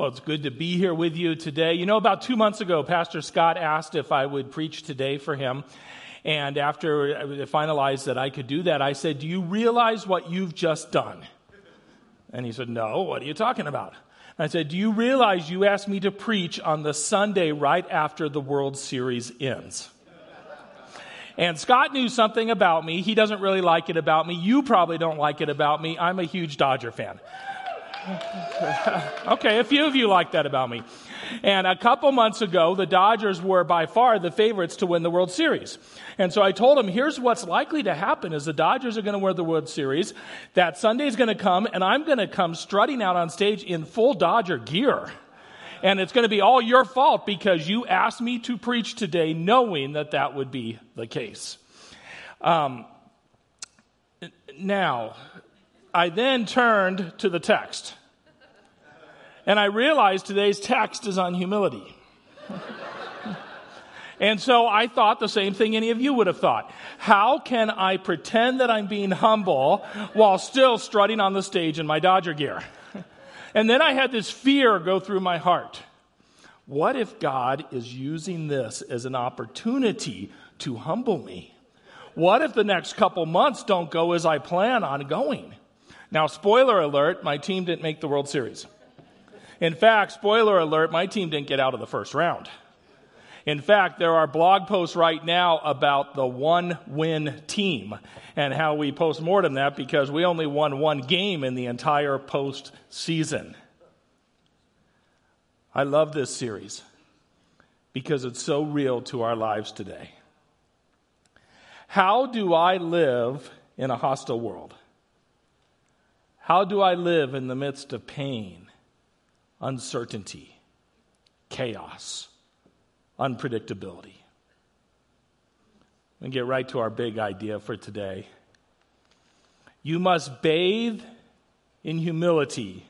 Well, it's good to be here with you today. You know, about two months ago, Pastor Scott asked if I would preach today for him. And after I finalized that I could do that, I said, Do you realize what you've just done? And he said, No, what are you talking about? I said, Do you realize you asked me to preach on the Sunday right after the World Series ends? And Scott knew something about me. He doesn't really like it about me. You probably don't like it about me. I'm a huge Dodger fan. okay, a few of you like that about me. And a couple months ago, the Dodgers were by far the favorites to win the World Series. And so I told him, here's what's likely to happen is the Dodgers are going to win the World Series. That Sunday's going to come and I'm going to come strutting out on stage in full Dodger gear. And it's going to be all your fault because you asked me to preach today knowing that that would be the case. Um, now, I then turned to the text. And I realized today's text is on humility. and so I thought the same thing any of you would have thought. How can I pretend that I'm being humble while still strutting on the stage in my Dodger gear? and then I had this fear go through my heart. What if God is using this as an opportunity to humble me? What if the next couple months don't go as I plan on going? Now, spoiler alert, my team didn't make the World Series. In fact, spoiler alert, my team didn't get out of the first round. In fact, there are blog posts right now about the one win team and how we post mortem that because we only won one game in the entire postseason. I love this series because it's so real to our lives today. How do I live in a hostile world? How do I live in the midst of pain, uncertainty, chaos, unpredictability? And get right to our big idea for today. You must bathe in humility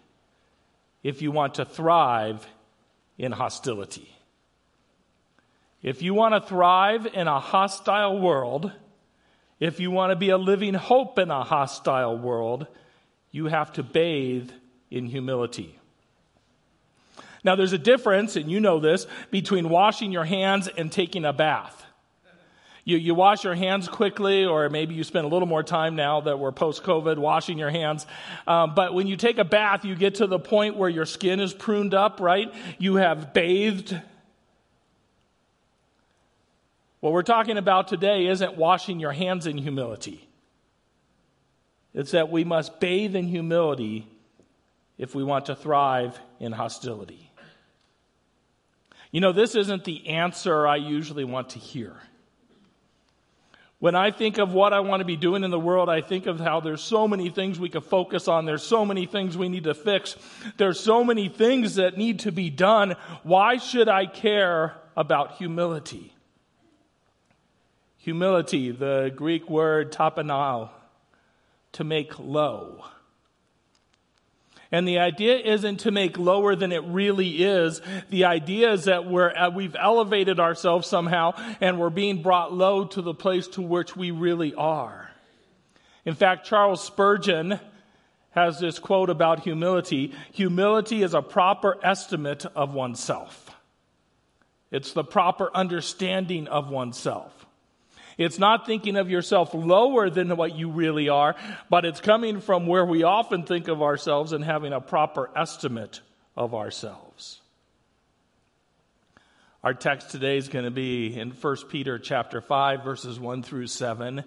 if you want to thrive in hostility. If you want to thrive in a hostile world, if you want to be a living hope in a hostile world, you have to bathe in humility. Now, there's a difference, and you know this, between washing your hands and taking a bath. You, you wash your hands quickly, or maybe you spend a little more time now that we're post COVID washing your hands. Um, but when you take a bath, you get to the point where your skin is pruned up, right? You have bathed. What we're talking about today isn't washing your hands in humility. It's that we must bathe in humility if we want to thrive in hostility. You know, this isn't the answer I usually want to hear. When I think of what I want to be doing in the world, I think of how there's so many things we could focus on. There's so many things we need to fix. There's so many things that need to be done. Why should I care about humility? Humility, the Greek word tapanao, to make low. And the idea isn't to make lower than it really is. The idea is that we're, uh, we've elevated ourselves somehow and we're being brought low to the place to which we really are. In fact, Charles Spurgeon has this quote about humility. Humility is a proper estimate of oneself. It's the proper understanding of oneself. It's not thinking of yourself lower than what you really are, but it's coming from where we often think of ourselves and having a proper estimate of ourselves. Our text today is going to be in 1 Peter chapter 5 verses 1 through 7.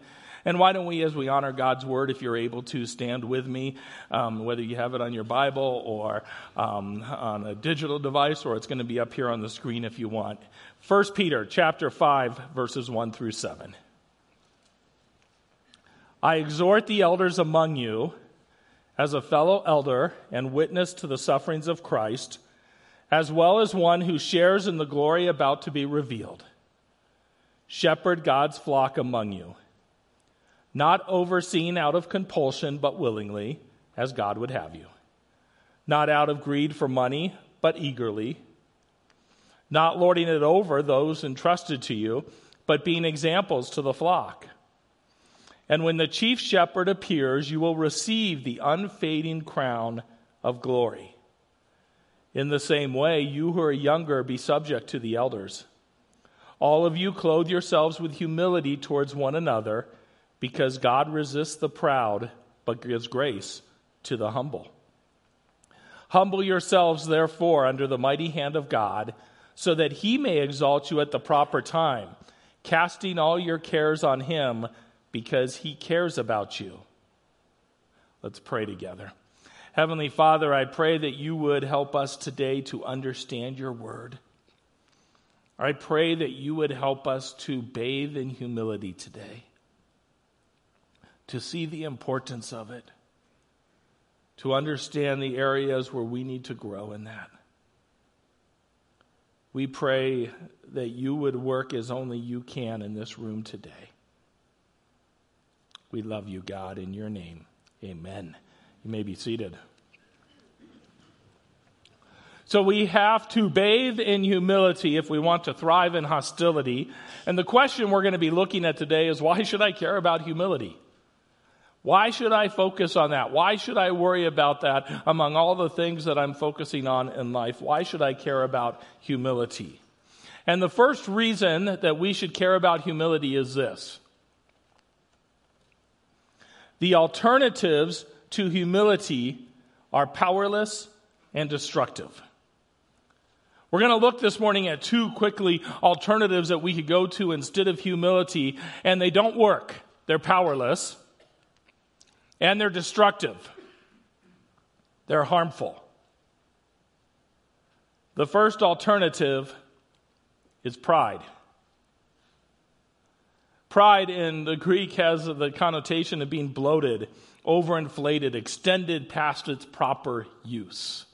And why don't we, as we honor God's word, if you're able to stand with me, um, whether you have it on your Bible or um, on a digital device, or it's going to be up here on the screen if you want. 1 Peter chapter 5 verses 1 through 7. I exhort the elders among you as a fellow elder and witness to the sufferings of Christ, as well as one who shares in the glory about to be revealed. Shepherd God's flock among you, not overseen out of compulsion, but willingly, as God would have you. Not out of greed for money, but eagerly. Not lording it over those entrusted to you, but being examples to the flock. And when the chief shepherd appears, you will receive the unfading crown of glory. In the same way, you who are younger, be subject to the elders. All of you clothe yourselves with humility towards one another, because God resists the proud, but gives grace to the humble. Humble yourselves, therefore, under the mighty hand of God, so that he may exalt you at the proper time, casting all your cares on him, because he cares about you. Let's pray together. Heavenly Father, I pray that you would help us today to understand your word. I pray that you would help us to bathe in humility today, to see the importance of it, to understand the areas where we need to grow in that. We pray that you would work as only you can in this room today. We love you, God, in your name. Amen. You may be seated. So we have to bathe in humility if we want to thrive in hostility. And the question we're going to be looking at today is why should I care about humility? Why should I focus on that? Why should I worry about that among all the things that I'm focusing on in life? Why should I care about humility? And the first reason that we should care about humility is this the alternatives to humility are powerless and destructive. We're going to look this morning at two quickly alternatives that we could go to instead of humility, and they don't work. They're powerless and they're destructive. They're harmful. The first alternative is pride. Pride in the Greek has the connotation of being bloated, overinflated, extended past its proper use.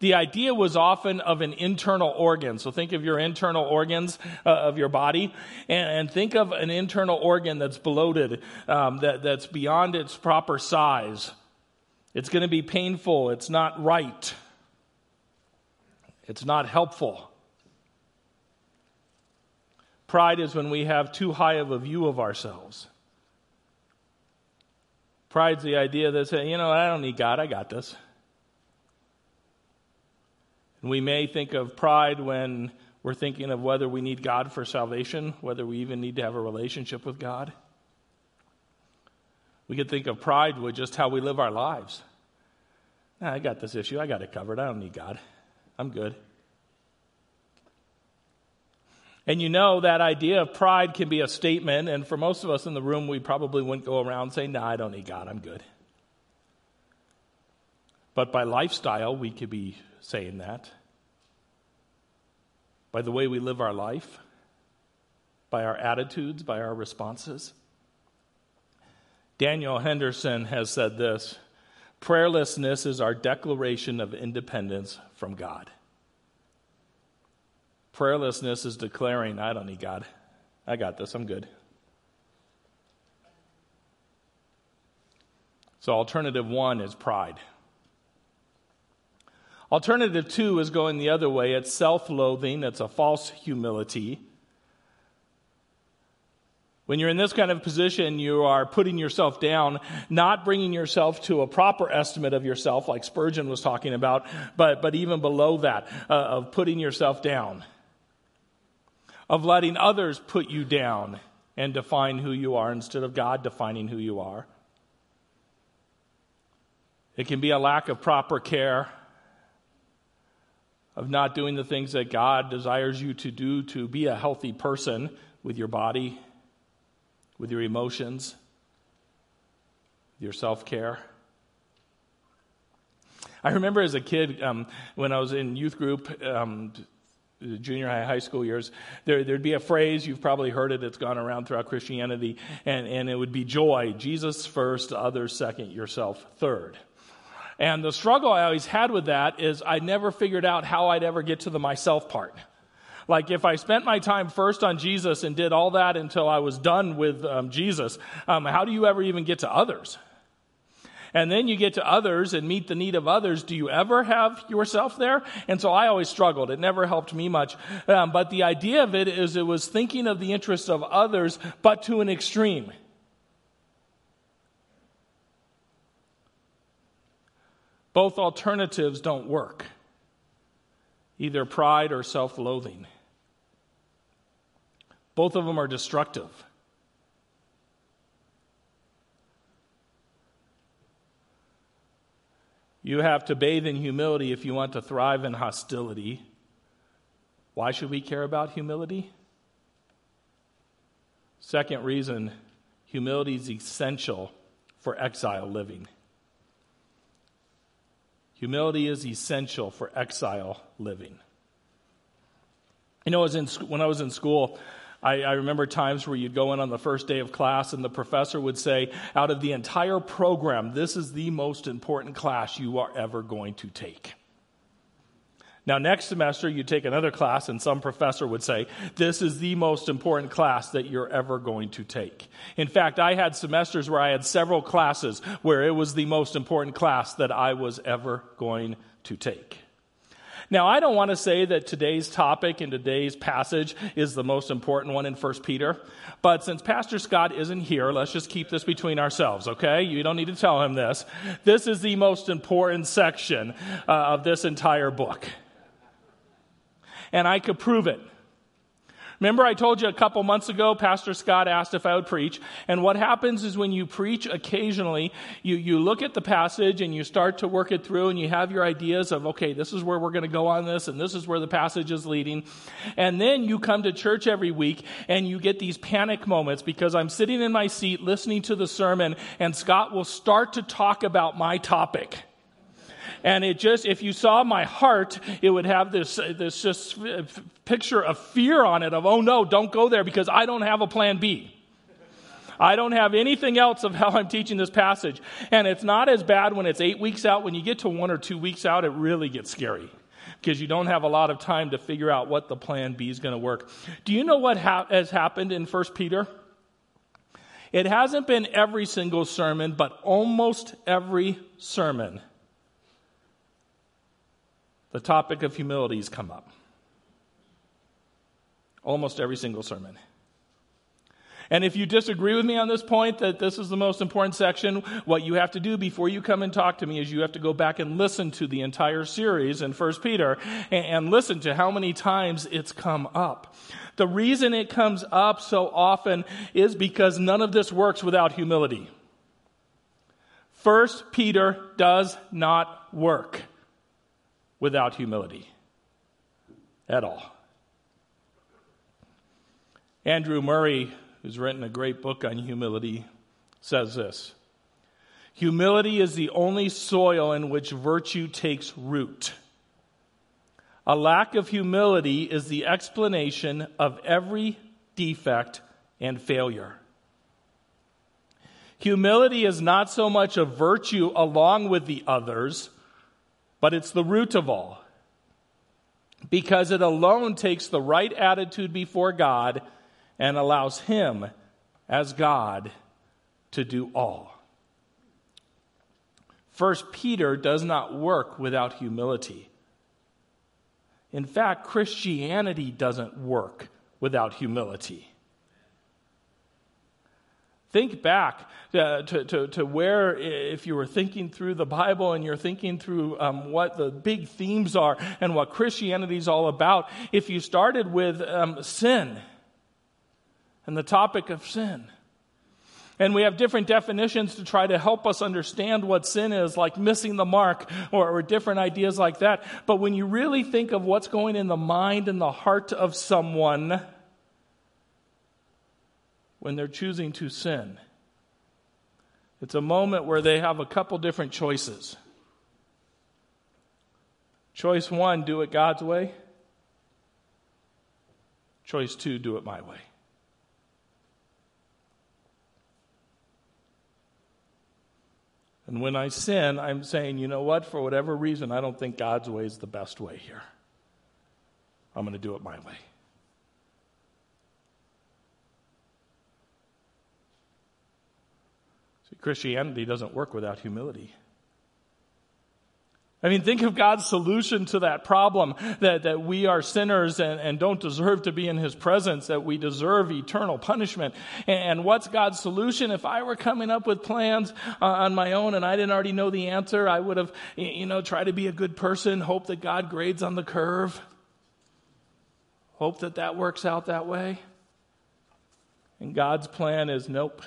The idea was often of an internal organ. So think of your internal organs uh, of your body and, and, think of an internal organ that's bloated, um, that, that's beyond its proper size. It's going to be painful. It's not right. It's not helpful. Pride is when we have too high of a view of ourselves. Pride's the idea that says, you know, I don't need God, I got this. And we may think of pride when we're thinking of whether we need God for salvation, whether we even need to have a relationship with God. We could think of pride with just how we live our lives. Nah, I got this issue. I got it covered. I don't need God. I'm good. And you know that idea of pride can be a statement, and for most of us in the room, we probably wouldn't go around saying, No, I don't need God, I'm good. But by lifestyle, we could be saying that. By the way we live our life, by our attitudes, by our responses. Daniel Henderson has said this Prayerlessness is our declaration of independence from God. Prayerlessness is declaring, I don't need God. I got this. I'm good. So, alternative one is pride. Alternative two is going the other way. It's self loathing, it's a false humility. When you're in this kind of position, you are putting yourself down, not bringing yourself to a proper estimate of yourself, like Spurgeon was talking about, but, but even below that, uh, of putting yourself down of letting others put you down and define who you are instead of God defining who you are. It can be a lack of proper care, of not doing the things that God desires you to do to be a healthy person with your body, with your emotions, your self care. I remember as a kid um, when I was in youth group, um, junior high, high school years, there, there'd be a phrase, you've probably heard it, it's gone around throughout Christianity, and, and it would be joy. Jesus first, others second, yourself third. And the struggle I always had with that is I never figured out how I'd ever get to the myself part. Like if I spent my time first on Jesus and did all that until I was done with um, Jesus, um, how do you ever even get to others? And then you get to others and meet the need of others. Do you ever have yourself there? And so I always struggled. It never helped me much. Um, but the idea of it is it was thinking of the interests of others, but to an extreme. Both alternatives don't work. either pride or self loathing. Both of them are destructive. You have to bathe in humility if you want to thrive in hostility. Why should we care about humility? Second reason humility is essential for exile living. Humility is essential for exile living. You know, in, when I was in school, I, I, remember times where you'd go in on the first day of class and the professor would say, out of the entire program, this is the most important class you are ever going to take. Now, next semester, you take another class, and some professor would say, This is the most important class that you're ever going to take. In fact, I had semesters where I had several classes where it was the most important class that I was ever going to take. Now, I don't want to say that today's topic and today's passage is the most important one in 1 Peter, but since Pastor Scott isn't here, let's just keep this between ourselves, okay? You don't need to tell him this. This is the most important section uh, of this entire book. And I could prove it. Remember, I told you a couple months ago, Pastor Scott asked if I would preach. And what happens is when you preach occasionally, you, you look at the passage and you start to work it through and you have your ideas of, okay, this is where we're going to go on this and this is where the passage is leading. And then you come to church every week and you get these panic moments because I'm sitting in my seat listening to the sermon and Scott will start to talk about my topic. And it just, if you saw my heart, it would have this, this just picture of fear on it of, oh no, don't go there because I don't have a plan B. I don't have anything else of how I'm teaching this passage. And it's not as bad when it's eight weeks out. When you get to one or two weeks out, it really gets scary because you don't have a lot of time to figure out what the plan B is going to work. Do you know what ha- has happened in 1 Peter? It hasn't been every single sermon, but almost every sermon the topic of humility has come up. Almost every single sermon. And if you disagree with me on this point, that this is the most important section, what you have to do before you come and talk to me is you have to go back and listen to the entire series in 1 Peter and, listen to how many times it's come up. The reason it comes up so often is because none of this works without humility. First Peter does not work without humility at all. Andrew Murray, who's written a great book on humility, says this Humility is the only soil in which virtue takes root. A lack of humility is the explanation of every defect and failure. Humility is not so much a virtue along with the others but it's the root of all. Because it alone takes the right attitude before God and allows Him, as God, to do all. First Peter does not work without humility. In fact, Christianity doesn't work without humility. Think back uh, to, to, to, where, if you were thinking through the Bible and you're thinking through um, what the big themes are and what Christianity is all about, if you started with um, sin and the topic of sin. And we have different definitions to try to help us understand what sin is, like missing the mark or, or different ideas like that. But when you really think of what's going in the mind and the heart of someone, when they're choosing to sin. It's a moment where they have a couple different choices. Choice one, do it God's way. Choice two, do it my way. And when I sin, I'm saying, you know what? For whatever reason, I don't think God's way is the best way here. I'm going to do it my way. Christianity doesn't work without humility. I mean, think of God's solution to that problem that, that we are sinners and, and don't deserve to be in His presence, that we deserve eternal punishment. And, and what's God's solution? If I were coming up with plans uh, on my own and I didn't already know the answer, I would have, you know, tried to be a good person, hope that God grades on the curve. hope that that works out that way. And God's plan is nope.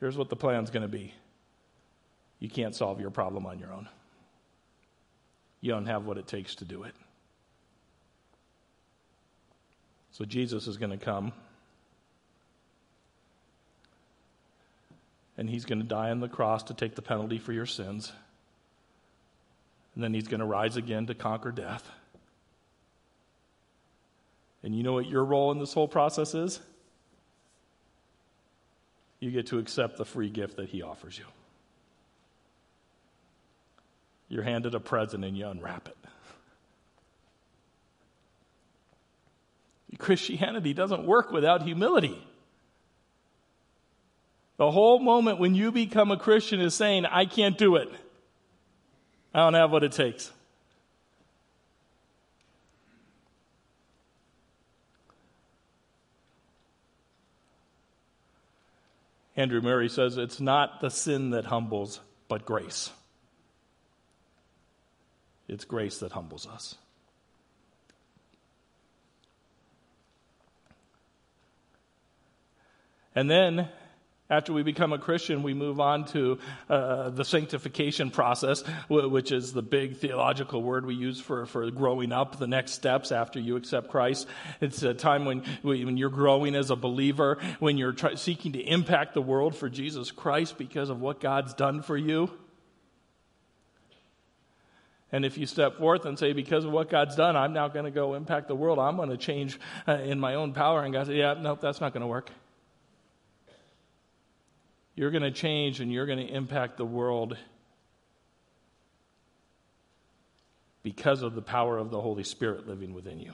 Here's what the plan's going to be you can't solve your problem on your own, you don't have what it takes to do it. So Jesus is going to come. And he's going to die on the cross to take the penalty for your sins. And then he's going to rise again to conquer death. And you know what your role in this whole process is? You get to accept the free gift that he offers you. You're handed a present and you unwrap it. Christianity doesn't work without humility. The whole moment when you become a Christian is saying, I can't do it. I don't have what it takes. Andrew Murray says it's not the sin that humbles, but grace. It's grace that humbles us. And then after we become a Christian, we move on to uh, the sanctification process, which is the big theological word we use for, for growing up, the next steps after you accept Christ. It's a time when, when you're growing as a believer, when you're try- seeking to impact the world for Jesus Christ because of what God's done for you. And if you step forth and say, because of what God's done, I'm now going to go impact the world, I'm going to change uh, in my own power. And God said, yeah, nope, that's not going to work. You're going to change and you're going to impact the world because of the power of the Holy Spirit living within you.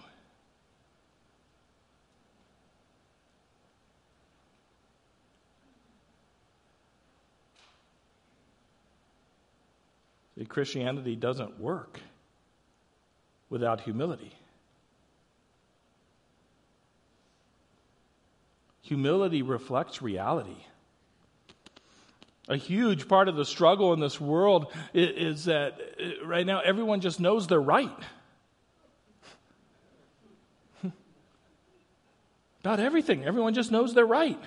See, Christianity doesn't work without humility. Humility reflects reality. A huge part of the struggle in this world is, that uh, right now everyone just knows they're right. about everything, everyone just knows they're right.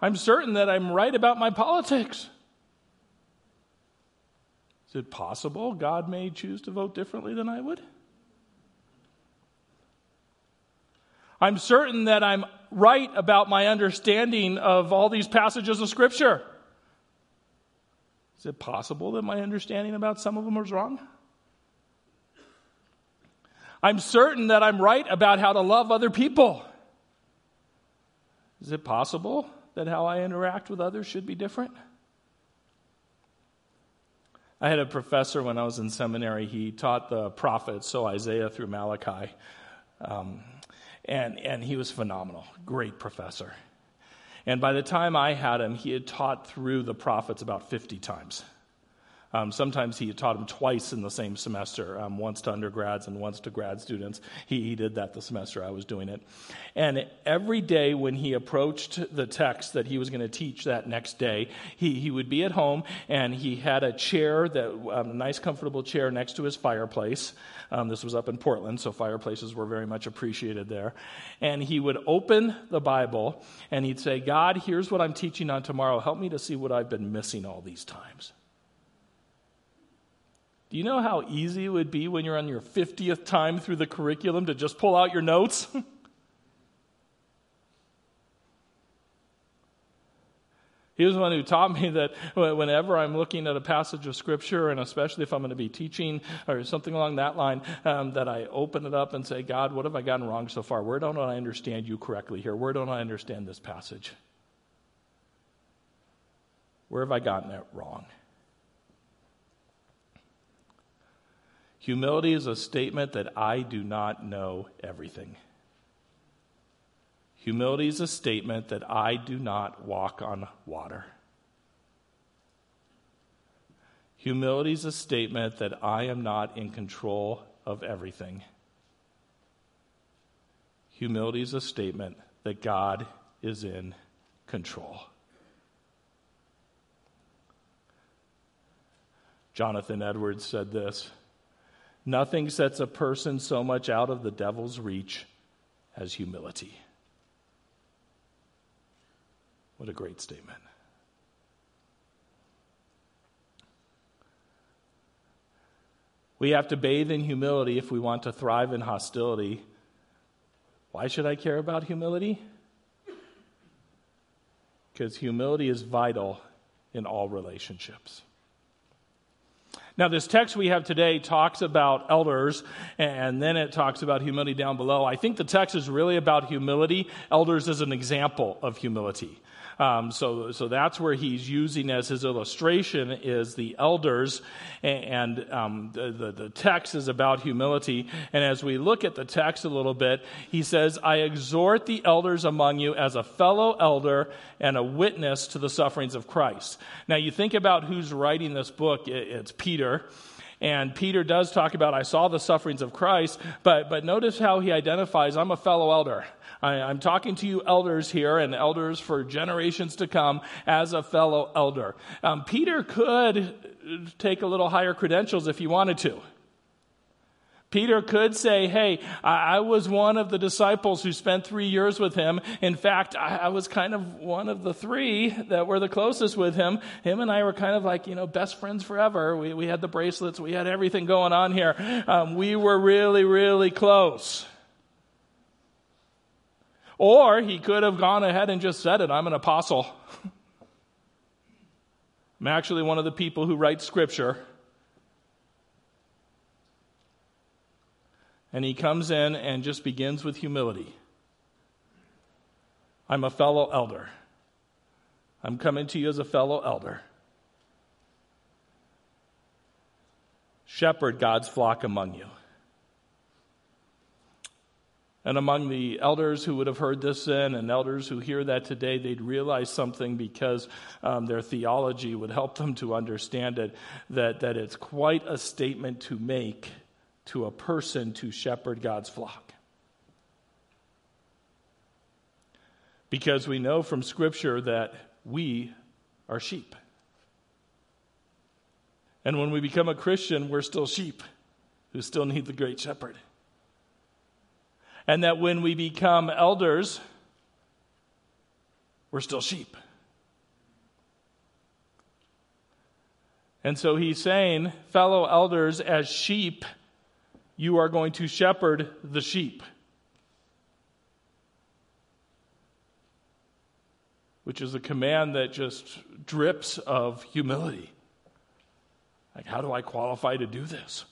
I'm certain that I'm right about my politics. Is it possible God may choose to vote differently than I would? I'm certain that I'm right about my understanding of all these passages of Scripture. Is it possible that my understanding about some of them is wrong? I'm certain that I'm right about how to love other people. Is it possible that how I interact with others should be different? I had a professor when I was in seminary. He taught the prophets, so Isaiah through Malachi. Um, and, and he was phenomenal. Great professor. And by the time I had him, he had taught through the prophets about 50 times. Um, sometimes he taught them twice in the same semester, um, once to undergrads and once to grad students. He, he did that the semester I was doing it. And every day when he approached the text that he was going to teach that next day, he, he would be at home and he had a chair, that, um, a nice comfortable chair next to his fireplace. Um, this was up in Portland, so fireplaces were very much appreciated there. And he would open the Bible and he'd say, God, here's what I'm teaching on tomorrow. Help me to see what I've been missing all these times. Do you know how easy it would be when you're on your 50th time through the curriculum to just pull out your notes? He was the one who taught me that whenever I'm looking at a passage of Scripture, and especially if I'm going to be teaching or something along that line, um, that I open it up and say, God, what have I gotten wrong so far? Where don't I understand you correctly here? Where don't I understand this passage? Where have I gotten it wrong? Humility is a statement that I do not know everything. Humility is a statement that I do not walk on water. Humility is a statement that I am not in control of everything. Humility is a statement that God is in control. Jonathan Edwards said this Nothing sets a person so much out of the devil's reach as humility. What a great statement. We have to bathe in humility if we want to thrive in hostility. Why should I care about humility? Because humility is vital in all relationships. Now, this text we have today talks about elders, and then it talks about humility down below. I think the text is really about humility. Elders is an example of humility. Um, so, so that's where he's using as his illustration is the elders, and, um, the, the, the text is about humility. And as we look at the text a little bit, he says, I exhort the elders among you as a fellow elder and a witness to the sufferings of Christ. Now, you think about who's writing this book, it's Peter. And Peter does talk about, I saw the sufferings of Christ, but, but notice how he identifies, I'm a fellow elder. I, am talking to you elders here and elders for generations to come as a fellow elder. Um, Peter could take a little higher credentials if he wanted to. Peter could say, Hey, I was one of the disciples who spent three years with him. In fact, I was kind of one of the three that were the closest with him. Him and I were kind of like, you know, best friends forever. We, we had the bracelets, we had everything going on here. Um, we were really, really close. Or he could have gone ahead and just said it I'm an apostle. I'm actually one of the people who write scripture. And he comes in and just begins with humility. I'm a fellow elder. I'm coming to you as a fellow elder. Shepherd God's flock among you. And among the elders who would have heard this then and elders who hear that today, they'd realize something because um, their theology would help them to understand it that, that it's quite a statement to make to a person to shepherd God's flock. Because we know from Scripture that we are sheep. And when we become a Christian, we're still sheep who still need the great shepherd and that when we become elders, we're still sheep. And so he's saying, fellow elders, as sheep, you are going to shepherd the sheep. Which is a command that just drips of humility. Like, how do I qualify to do this?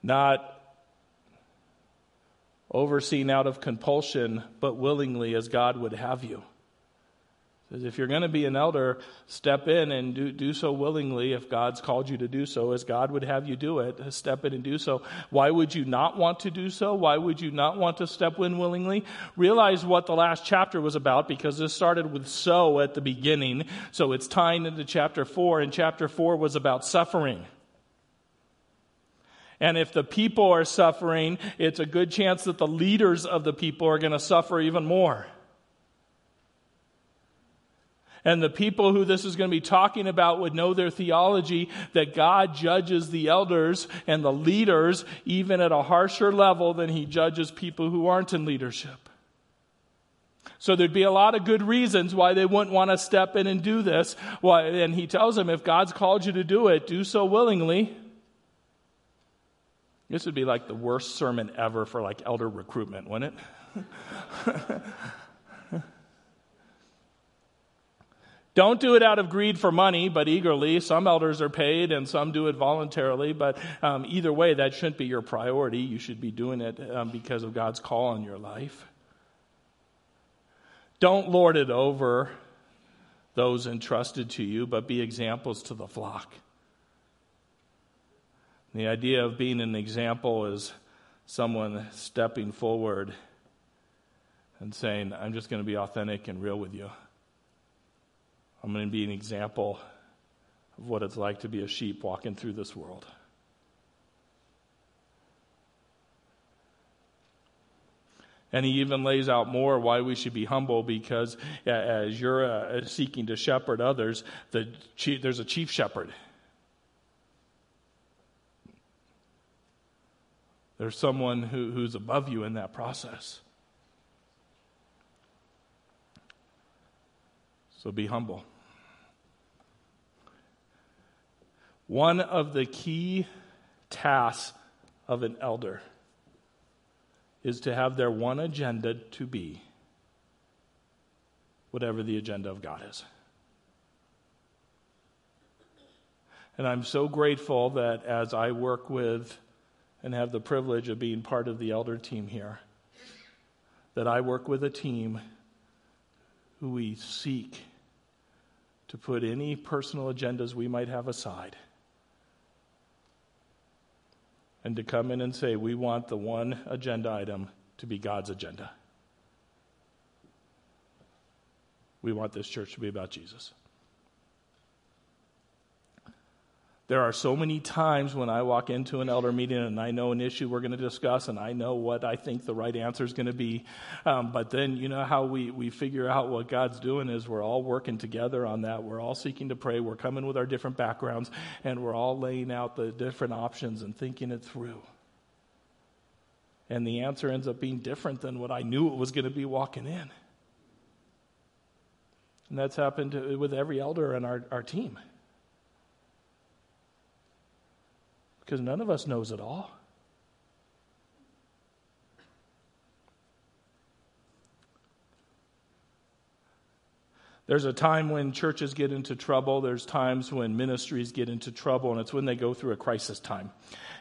not overseen out of compulsion, but willingly as God would have you. Says if you're going to be an elder, step in and do, do so willingly if God's called you to do so, as God would have you do it. Step in and do so. Why would you not want to do so? Why would you not want to step in willingly? Realize what the last chapter was about because this started with so at the beginning. So it's tying into chapter four, and chapter four was about suffering. And if the people are suffering, it's a good chance that the leaders of the people are going to suffer even more. And the people who this is going to be talking about would know their theology that God judges the elders and the leaders even at a harsher level than he judges people who aren't in leadership. So there'd be a lot of good reasons why they wouldn't want to step in and do this. and he tells them, if God's called you to do it, do so willingly. This would be like the worst sermon ever for like elder recruitment, wouldn't it? Don't do it out of greed for money, but eagerly. Some elders are paid and some do it voluntarily, but um, either way, that shouldn't be your priority. You should be doing it um, because of God's call on your life. Don't lord it over those entrusted to you, but be examples to the flock. The idea of being an example is someone stepping forward and saying, I'm just going to be authentic and real with you. I'm going to be an example of what it's like to be a sheep walking through this world. And he even lays out more why we should be humble because as you're uh, seeking to shepherd others, the chief, there's a chief shepherd. There's someone who, who's above you in that process. So be humble. One of the key tasks of an elder is to have their one agenda to be whatever the agenda of God is. And I'm so grateful that as I work with and have the privilege of being part of the elder team here, that I work with a team who we seek to put any personal agendas we might have aside and to come in and say, we want the one agenda item to be God's agenda. We want this church to be about Jesus. There are so many times when I walk into an elder meeting and I know an issue we're going to discuss and I know what I think the right answer is going to be. Um, but then, you know, how we, we figure out what God's doing is we're all working together on that. We're all seeking to pray. We're coming with our different backgrounds and we're all laying out the different options and thinking it through. And the answer ends up being different than what I knew it was going to be walking in. And that's happened with every elder in our, our team. Because none of us knows it all. There's a time when churches get into trouble. There's times when ministries get into trouble, and it's when they go through a crisis time.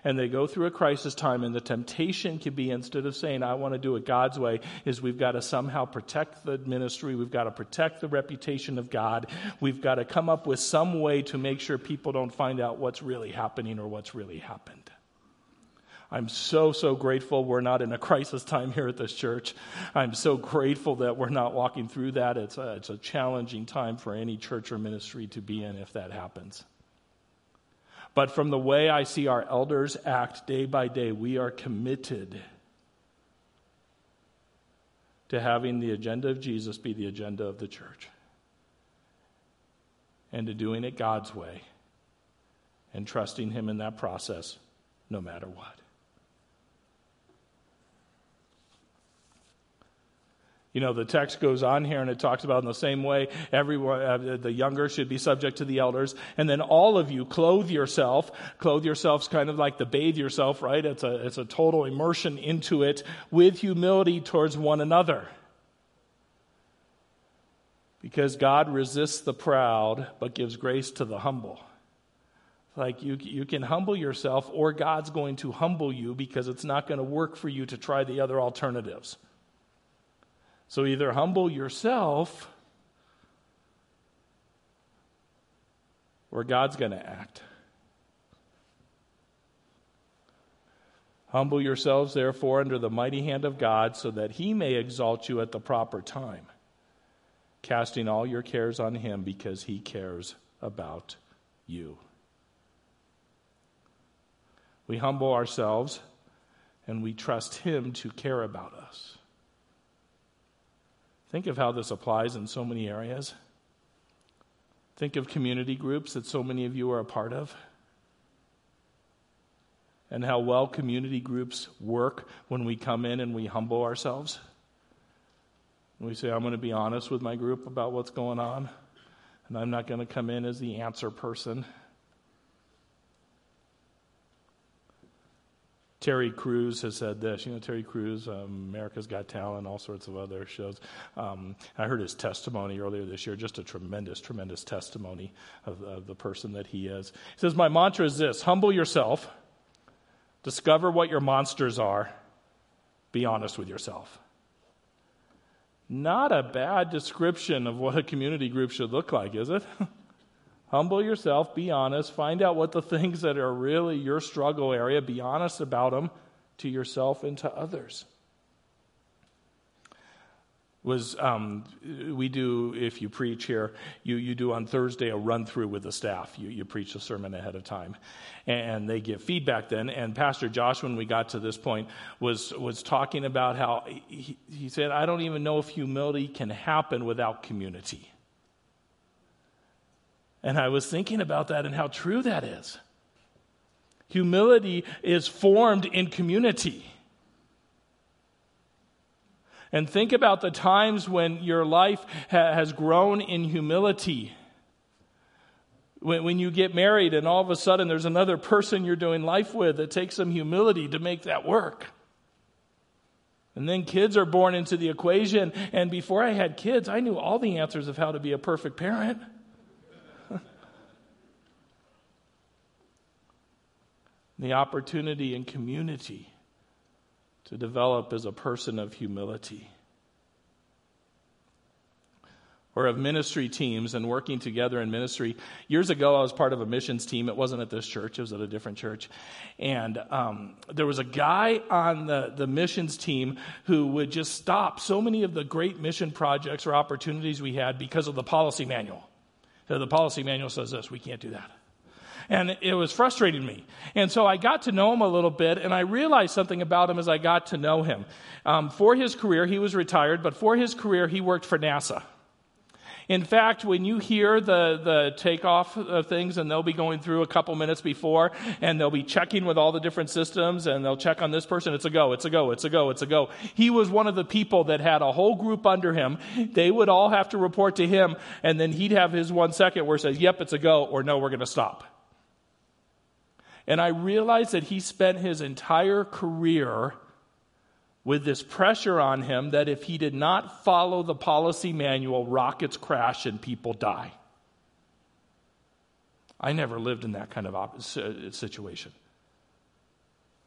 And they go through a crisis time, and the temptation can be instead of saying, I want to do it God's way, is we've got to somehow protect the ministry. We've got to protect the reputation of God. We've got to come up with some way to make sure people don't find out what's really happening or what's really happened. I'm so, so grateful we're not in a crisis time here at this church. I'm so grateful that we're not walking through that. It's a, it's a challenging time for any church or ministry to be in if that happens. But from the way I see our elders act day by day, we are committed to having the agenda of Jesus be the agenda of the church and to doing it God's way and trusting Him in that process no matter what. You know, the text goes on here and it talks about in the same way, everyone, uh, the younger should be subject to the elders. And then all of you clothe yourself. Clothe yourselves kind of like the bathe yourself, right? It's a, it's a total immersion into it with humility towards one another. Because God resists the proud, but gives grace to the humble. Like you, you can humble yourself, or God's going to humble you because it's not going to work for you to try the other alternatives. So either humble yourself or God's going to act. Humble yourselves, therefore, under the mighty hand of God, so that he may exalt you at the proper time, casting all your cares on him because he cares about you. We humble ourselves and we trust him to care about us. Think of how this applies in so many areas. Think of community groups that so many of you are a part of. And how well community groups work when we come in and we humble ourselves. we say, I'm going to be honest with my group about what's going on, and I'm not going to come in as the answer person. Terry Crews has said this. You know, Terry Crews, um, America's Got Talent, all sorts of other shows. Um, I heard his testimony earlier this year, just a tremendous, tremendous testimony of, of the person that he is. He says, My mantra is this humble yourself, discover what your monsters are, be honest with yourself. Not a bad description of what a community group should look like, is it? Humble yourself, be honest, find out what the things that are really your struggle area, be honest about them to yourself and to others. was um, we do if you preach here you, you do on thursday a run through with the staff. You, you preach the sermon ahead of time. And they give feedback then. And pastor josh when we got to this point was was talking about how he, he said i don't even know if humility can happen without community and i was thinking about that and how true that is humility is formed in community and think about the times when your life ha- has grown in humility. When, when you get married and all of a sudden there's another person you're doing life with, it takes some humility to make that work. And then kids are born into the equation. And before I had kids, I knew all the answers of how to be a perfect parent. The opportunity and community to develop as a person of humility. Or of ministry teams and working together in ministry. Years ago, I was part of a missions team. It wasn't at this church, it was at a different church. And um, there was a guy on the, the missions team who would just stop so many of the great mission projects or opportunities we had because of the policy manual. So the policy manual says this we can't do that and it was frustrating me. And so I got to know him a little bit, and I realized something about him as I got to know him. Um, for his career, he was retired, but for his career, he worked for NASA. In fact, when you hear the, the takeoff of things, and they'll be going through a couple minutes before, and they'll be checking with all the different systems, and they'll check on this person, it's a go, it's a go, it's a go, it's a go. He was one of the people that had a whole group under him. They would all have to report to him, and then he'd have his one second where it says, yep, it's a go, or no, we're going to stop. And I realized that he spent his entire career with this pressure on him that if he did not follow the policy manual, rockets crash and people die. I never lived in that kind of situation.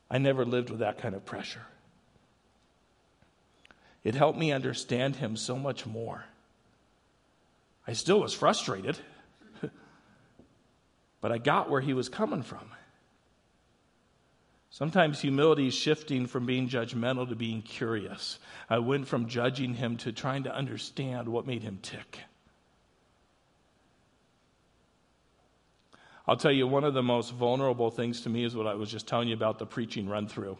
I never lived with that kind of pressure. It helped me understand him so much more. I still was frustrated, but I got where he was coming from. Sometimes humility is shifting from being judgmental to being curious. I went from judging him to trying to understand what made him tick. I'll tell you, one of the most vulnerable things to me is what I was just telling you about the preaching run through.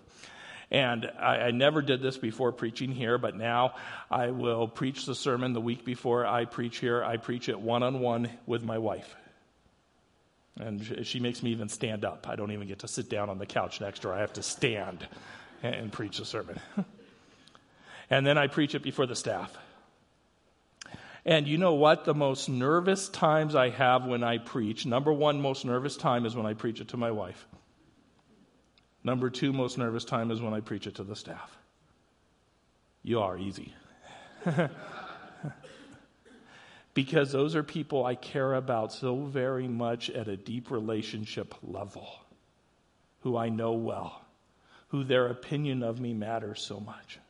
And I, I, never did this before preaching here, but now I will preach the sermon the week before I preach here. I preach it one on one with my wife. And she makes me even stand up. I don't even get to sit down on the couch next to her. I have to stand and preach the sermon. and then I preach it before the staff. And you know what? The most nervous times I have when I preach, number one, most nervous time is when I preach it to my wife. Number two, most nervous time is when I preach it to the staff. You are easy. because those are people I care about so very much at a deep relationship level, who I know well, who their opinion of me matters so much.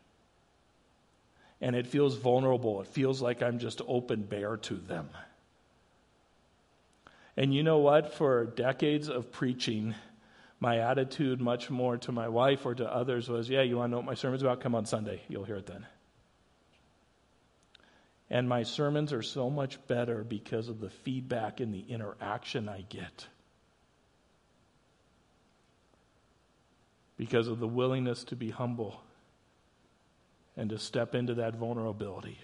And it feels vulnerable. It feels like I'm just open bare to them. And you know what? For decades of preaching, my attitude, much more to my wife or to others, was yeah, you want to know what my sermon's about? Come on Sunday. You'll hear it then. And my sermons are so much better because of the feedback and the interaction I get. Because of the willingness to be humble and to step into that vulnerability.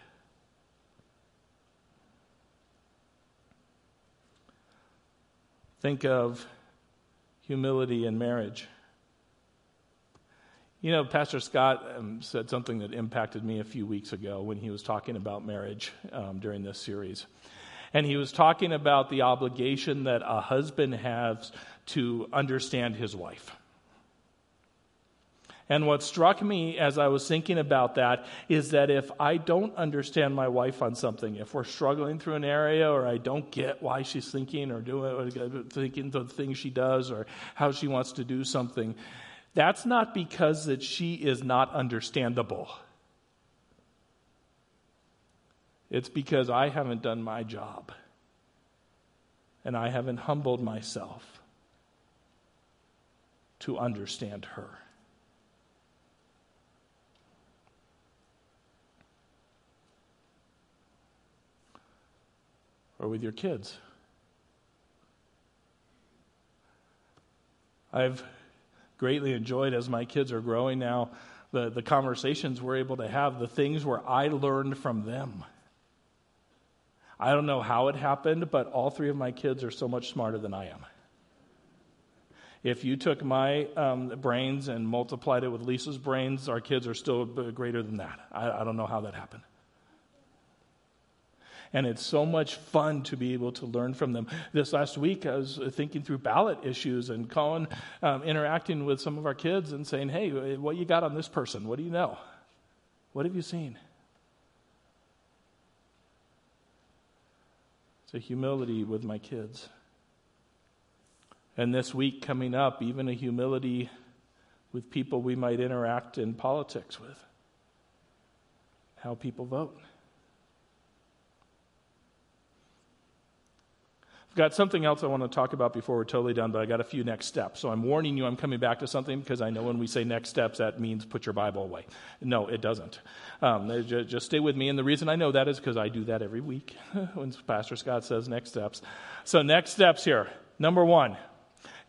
Think of humility in marriage. You know, Pastor Scott um, said something that impacted me a few weeks ago when he was talking about marriage um, during this series. And he was talking about the obligation that a husband has to understand his wife. And what struck me as I was thinking about that is that if I don't understand my wife on something, if we're struggling through an area or I don't get why she's thinking or doing or thinking the things she does or how she wants to do something, that's not because that she is not understandable. It's because I haven't done my job and I haven't humbled myself to understand her. Or with your kids. I've greatly enjoyed as my kids are growing now the, the conversations we're able to have, the things where I learned from them. I don't know how it happened, but all three of my kids are so much smarter than I am. If you took my um, brains and multiplied it with Lisa's brains, our kids are still greater than that. I, I don't know how that happened. And it's so much fun to be able to learn from them. This last week, I was thinking through ballot issues and Colin um, interacting with some of our kids and saying, Hey, what you got on this person? What do you know? What have you seen? It's a humility with my kids. And this week coming up, even a humility with people we might interact in politics with, how people vote. Got something else I want to talk about before we're totally done, but I got a few next steps. So I'm warning you, I'm coming back to something because I know when we say next steps, that means put your Bible away. No, it doesn't. Um, just stay with me. And the reason I know that is because I do that every week when Pastor Scott says next steps. So, next steps here. Number one,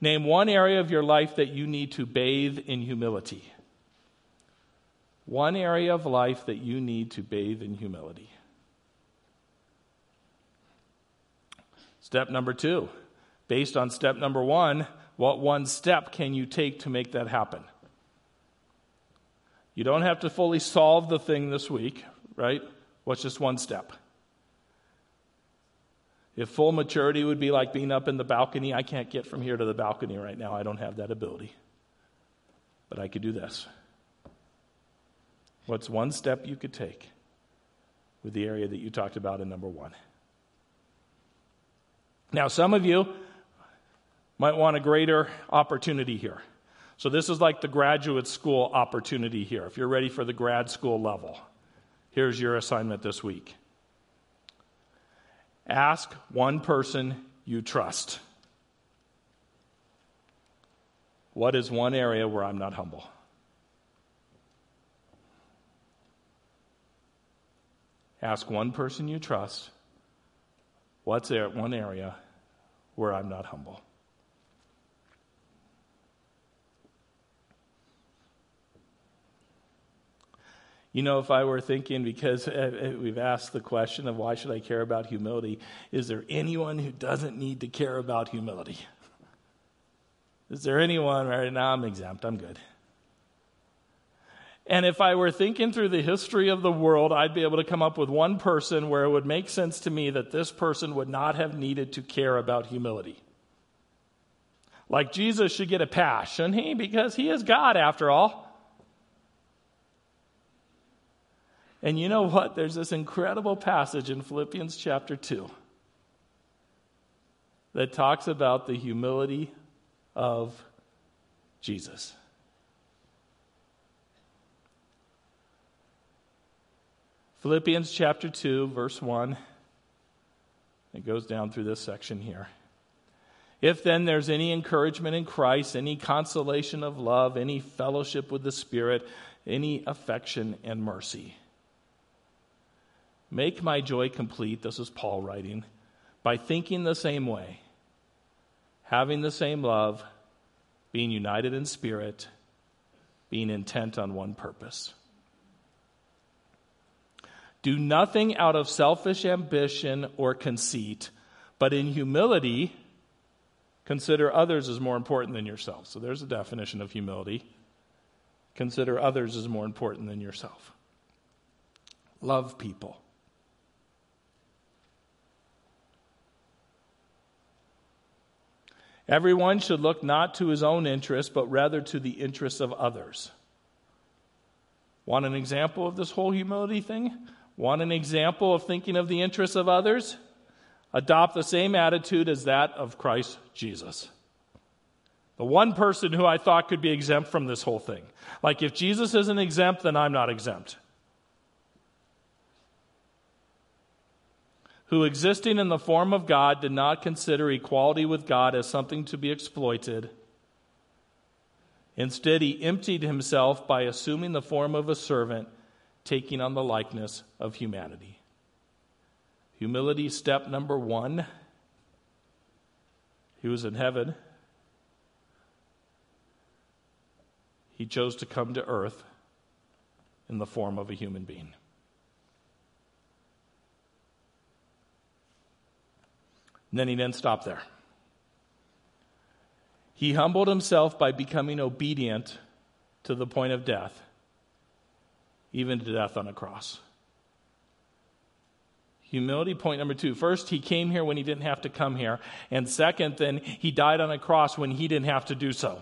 Name one area of your life that you need to bathe in humility. One area of life that you need to bathe in humility. Step number two. Based on step number one, what one step can you take to make that happen? You don't have to fully solve the thing this week, right? What's just one step? If full maturity would be like being up in the balcony, I can't get from here to the balcony right now. I don't have that ability. But I could do this. What's one step you could take with the area that you talked about in number one? Now, some of you might want a greater opportunity here. So, this is like the graduate school opportunity here. If you're ready for the grad school level, here's your assignment this week. Ask one person you trust. What is one area where I'm not humble? Ask one person you trust. What's there one area where I'm not humble? You know, if I were thinking, because uh, uh, we've asked the question of why should I care about humility, is there anyone who doesn't need to care about humility? Is there anyone right now? I'm exempt, I'm good. And if I were thinking through the history of the world, I'd be able to come up with one person where it would make sense to me that this person would not have needed to care about humility. Like Jesus should get a pass, shouldn't he? Because he is God after all. And you know what? There's this incredible passage in Philippians chapter 2 that talks about the humility of Jesus. Philippians chapter 2, verse 1. It goes down through this section here. If then there's any encouragement in Christ, any consolation of love, any fellowship with the Spirit, any affection and mercy Make my joy complete, this is Paul writing, by thinking the same way, having the same love, being united in spirit, being intent on one purpose. Do nothing out of selfish ambition or conceit, but in humility, consider others as more important than yourself. So there's a definition of humility. Consider others as more important than yourself. Love people. Everyone should look not to his own interests, but rather to the interests of others. Want an example of this whole humility thing? Want an example of thinking of the interests of others? Adopt the same attitude as that of Christ Jesus. The one person who I thought could be exempt from this whole thing. Like, if Jesus isn't exempt, then I'm not exempt. who existing in the form of God did not consider equality with God as something to be exploited. Instead, he emptied himself by assuming the form of a servant, taking on the likeness of humanity. Humility, step number one. He was in heaven. He chose to come to earth in the form of a human being. And then he didn't stop there. He humbled himself by becoming obedient to the point of death, even to death on a cross. Humility, point number two. First, he came here when he didn't have to come here. And second, then, he died on a cross when he didn't have to do so.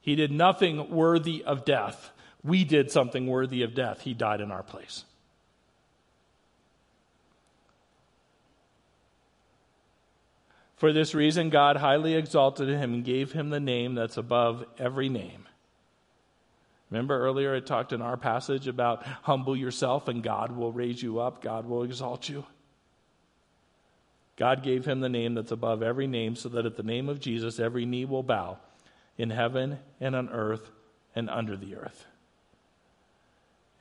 He did nothing worthy of death. We did something worthy of death. He died in our place. For this reason, God highly exalted him and gave him the name that's above every name. Remember earlier I talked in our passage about humble yourself and God will raise you up, God will exalt you. God gave him the name that's above every name so that at the name of Jesus every knee will bow in heaven and on earth and under the earth.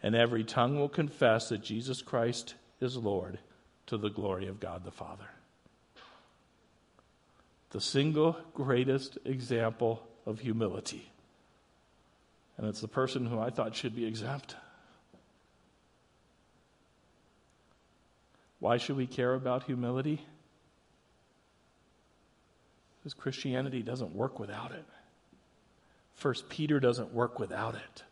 And every tongue will confess that Jesus Christ is Lord to the glory of God the Father the single greatest example of humility. And it's the person who I thought should be exempt. Why should we care about humility? Because Christianity doesn't work without it. First Peter doesn't work without it.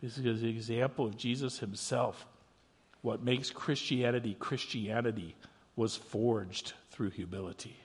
Because the example of Jesus himself, what makes Christianity Christianity, was forged through humility.